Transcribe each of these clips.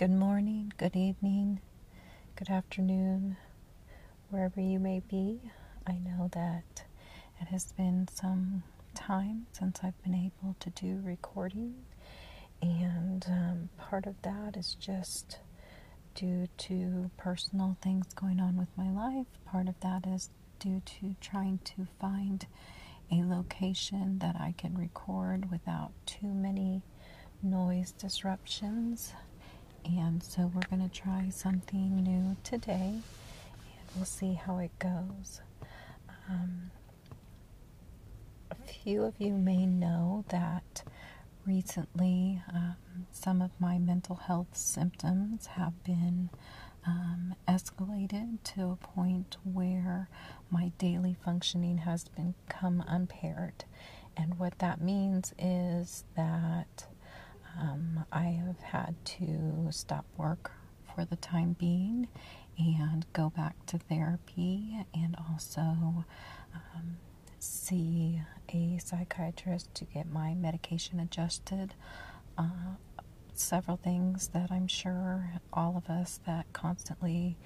Good morning, good evening, good afternoon, wherever you may be. I know that it has been some time since I've been able to do recording, and um, part of that is just due to personal things going on with my life. Part of that is due to trying to find a location that I can record without too many noise disruptions. And so we're going to try something new today and we'll see how it goes. Um, a few of you may know that recently um, some of my mental health symptoms have been um, escalated to a point where my daily functioning has become impaired. And what that means is that um, I have had to stop work for the time being and go back to therapy and also um, see a psychiatrist to get my medication adjusted. Uh, several things that I'm sure all of us that constantly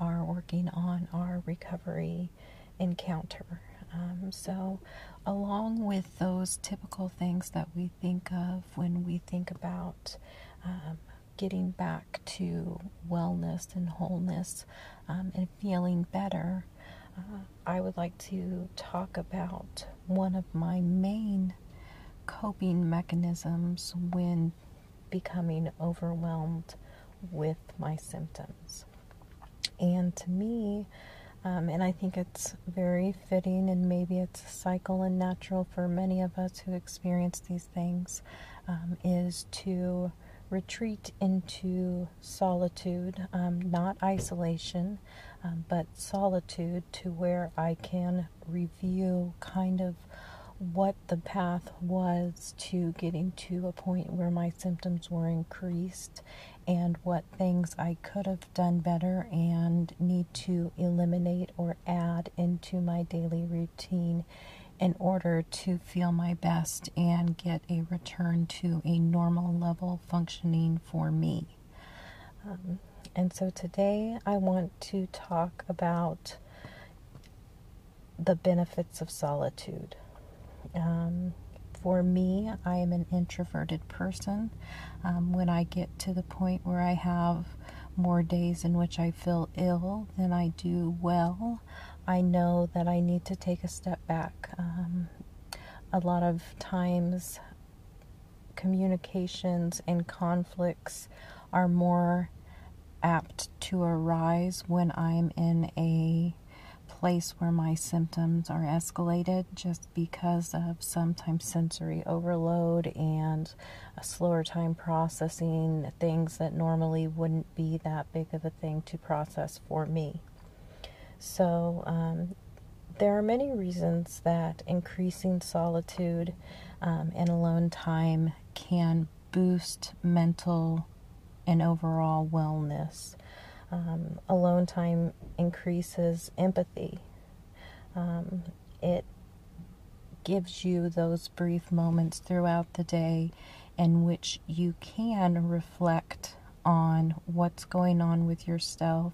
are working on our recovery encounter. Um, so, along with those typical things that we think of when we think about um, getting back to wellness and wholeness um, and feeling better, uh, I would like to talk about one of my main coping mechanisms when becoming overwhelmed with my symptoms. And to me, um, and I think it's very fitting, and maybe it's a cycle and natural for many of us who experience these things, um, is to retreat into solitude, um, not isolation, um, but solitude to where I can review kind of what the path was to getting to a point where my symptoms were increased and what things I could have done better and need to eliminate or add into my daily routine in order to feel my best and get a return to a normal level functioning for me. Um, and so today I want to talk about the benefits of solitude. Um, for me, I am an introverted person. Um, when I get to the point where I have more days in which I feel ill than I do well, I know that I need to take a step back. Um, a lot of times, communications and conflicts are more apt to arise when I'm in a place where my symptoms are escalated just because of sometimes sensory overload and a slower time processing things that normally wouldn't be that big of a thing to process for me. So, um, there are many reasons that increasing solitude um, and alone time can boost mental and overall wellness. Um, alone time increases empathy. Um, it gives you those brief moments throughout the day in which you can reflect on what's going on with yourself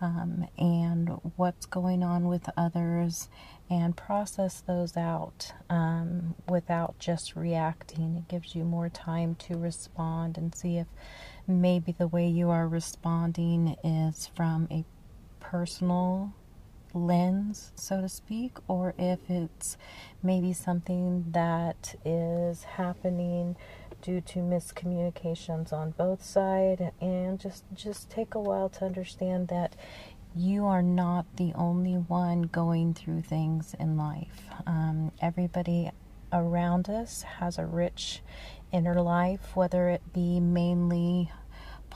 um, and what's going on with others and process those out um, without just reacting. It gives you more time to respond and see if maybe the way you are responding is from a personal lens, so to speak, or if it's maybe something that is happening due to miscommunications on both sides and just just take a while to understand that you are not the only one going through things in life. Um, everybody around us has a rich inner life, whether it be mainly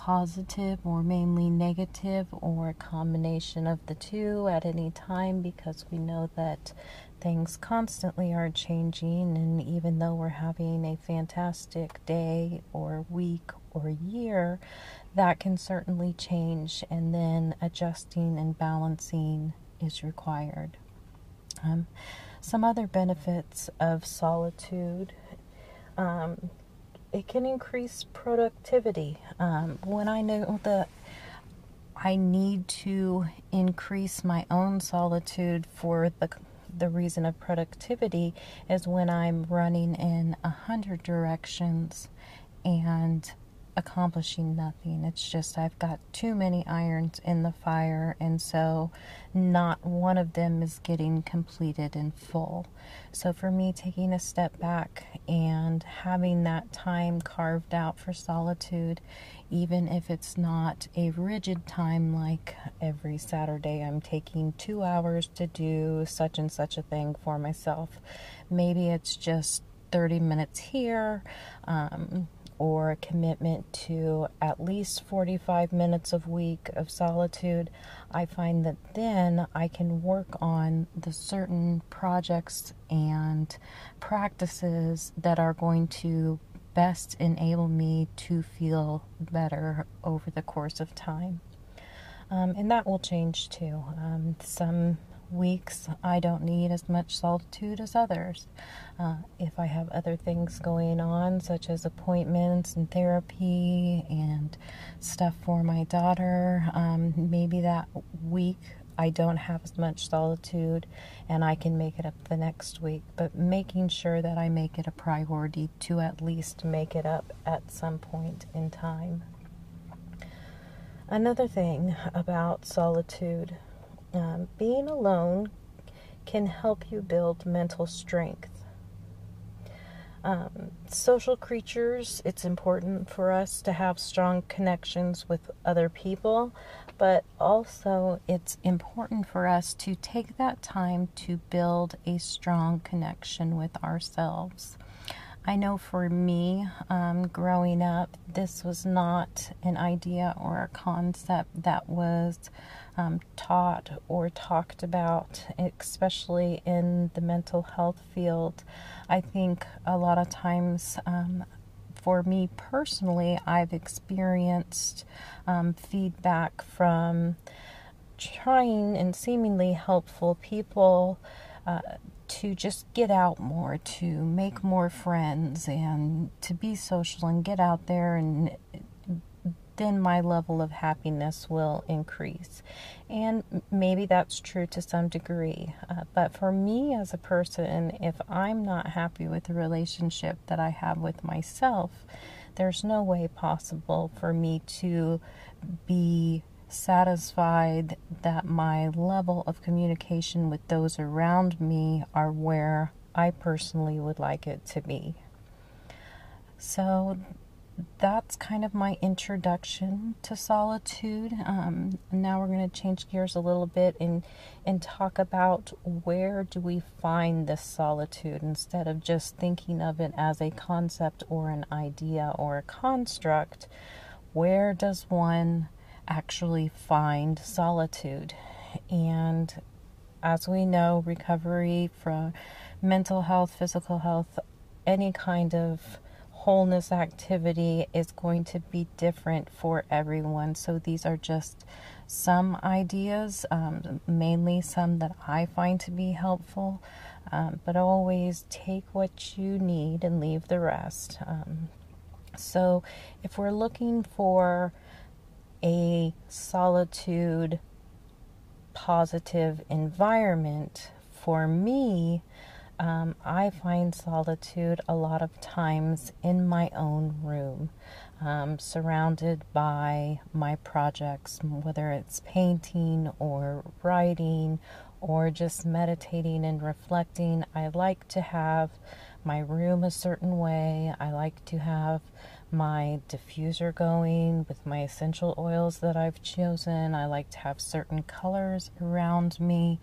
positive or mainly negative or a combination of the two at any time because we know that things constantly are changing and even though we're having a fantastic day or week or year that can certainly change and then adjusting and balancing is required. Um, some other benefits of solitude um, it can increase productivity. Um, when I know that I need to increase my own solitude for the the reason of productivity is when I'm running in a hundred directions and accomplishing nothing. It's just I've got too many irons in the fire, and so not one of them is getting completed in full. So, for me, taking a step back and having that time carved out for solitude, even if it's not a rigid time like every Saturday, I'm taking two hours to do such and such a thing for myself. Maybe it's just 30 minutes here. Um, or a commitment to at least 45 minutes a week of solitude, I find that then I can work on the certain projects and practices that are going to best enable me to feel better over the course of time. Um, and that will change too. Um, some weeks I don't need as much solitude as others. Uh, if I have other things going on, such as appointments and therapy and stuff for my daughter, um, maybe that week I don't have as much solitude and I can make it up the next week. But making sure that I make it a priority to at least make it up at some point in time. Another thing about solitude um, being alone can help you build mental strength. Um, social creatures, it's important for us to have strong connections with other people, but also it's important for us to take that time to build a strong connection with ourselves. I know for me, um, growing up, this was not an idea or a concept that was um, taught or talked about, especially in the mental health field. I think a lot of times, um, for me personally, I've experienced um, feedback from trying and seemingly helpful people. Uh, to just get out more, to make more friends, and to be social and get out there, and then my level of happiness will increase. And maybe that's true to some degree. Uh, but for me as a person, if I'm not happy with the relationship that I have with myself, there's no way possible for me to be satisfied that my level of communication with those around me are where I personally would like it to be. So that's kind of my introduction to solitude. Um, now we're going to change gears a little bit and and talk about where do we find this solitude instead of just thinking of it as a concept or an idea or a construct. Where does one actually find solitude. And as we know, recovery from mental health, physical health, any kind of wholeness activity is going to be different for everyone. So these are just some ideas, um, mainly some that I find to be helpful. Um, but always take what you need and leave the rest. Um, so, if we're looking for a solitude positive environment. For me um, i find solitude a lot of times in my own room um, surrounded by my projects whether it's painting or writing or just meditating and reflecting. I like to have my room a certain way. I like to have my diffuser going with my essential oils that I've chosen. I like to have certain colors around me.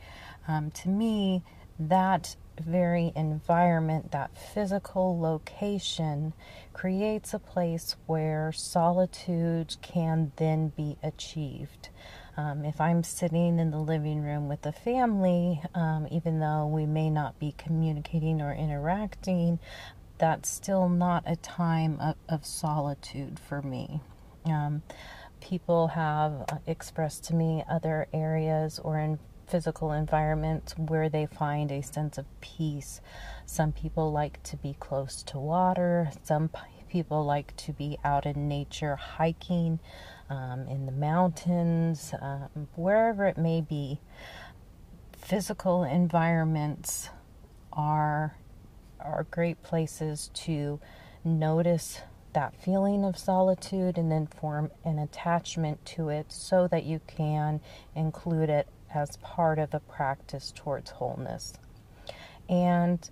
Um, to me, that very environment, that physical location, creates a place where solitude can then be achieved. Um, if I'm sitting in the living room with the family, um, even though we may not be communicating or interacting, that's still not a time of, of solitude for me. Um, people have expressed to me other areas or in physical environments where they find a sense of peace. Some people like to be close to water. Some people like to be out in nature, hiking um, in the mountains, um, wherever it may be. Physical environments are are great places to notice that feeling of solitude and then form an attachment to it so that you can include it as part of a practice towards wholeness. And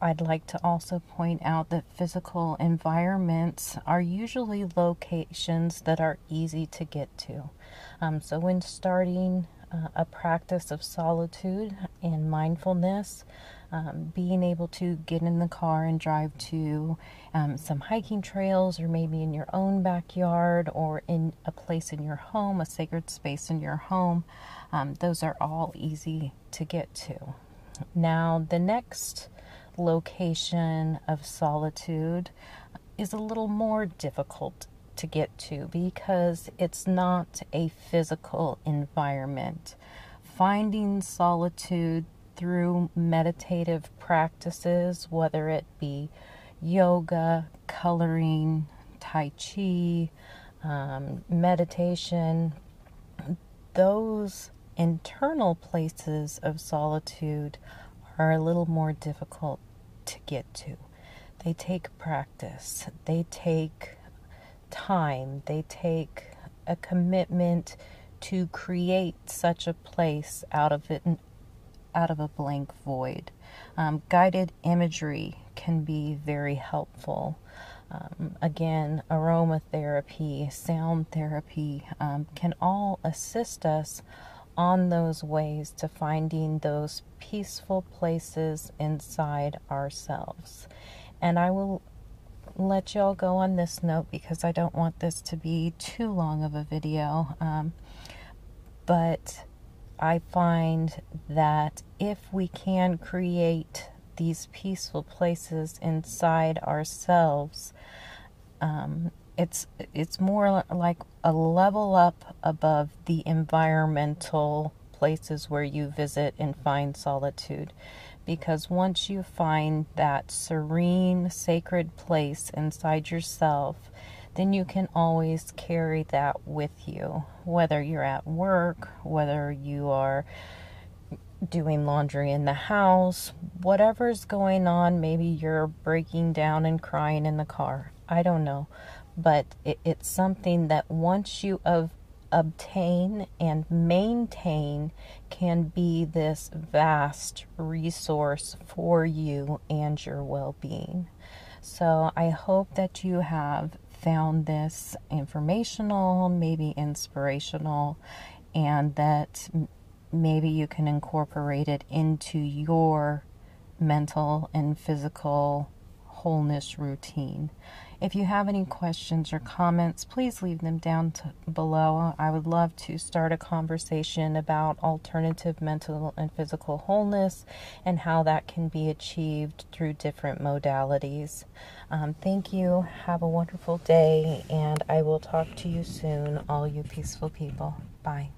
I'd like to also point out that physical environments are usually locations that are easy to get to. Um, so, when starting uh, a practice of solitude and mindfulness, um, being able to get in the car and drive to um, some hiking trails, or maybe in your own backyard, or in a place in your home, a sacred space in your home, um, those are all easy to get to. Now, the next location of solitude is a little more difficult to get to because it's not a physical environment. Finding solitude through meditative practices, whether it be yoga, coloring, Tai Chi, um, meditation, those internal places of solitude are a little more difficult to get to. They take practice, they take time, they take a commitment to create such a place out of it out of a blank void. Um, guided imagery can be very helpful. Um, again, aromatherapy, sound therapy um, can all assist us on those ways to finding those peaceful places inside ourselves. And I will let y'all go on this note because I don't want this to be too long of a video. Um, but I find that if we can create these peaceful places inside ourselves, um, it's it's more like a level up above the environmental places where you visit and find solitude. Because once you find that serene sacred place inside yourself then you can always carry that with you whether you're at work whether you are doing laundry in the house whatever's going on. Maybe you're breaking down and crying in the car. I don't know. But it, it's something that once you have obtain and maintain can be this vast resource for you and your well being. So, I hope that you have found this informational, maybe inspirational, and that maybe you can incorporate it into your mental and physical wholeness routine. If you have any questions or comments, please leave them down below. I would love to start a conversation about alternative mental and physical wholeness and how that can be achieved through different modalities. Um, thank you. Have a wonderful day, and I will talk to you soon, all you peaceful people. Bye.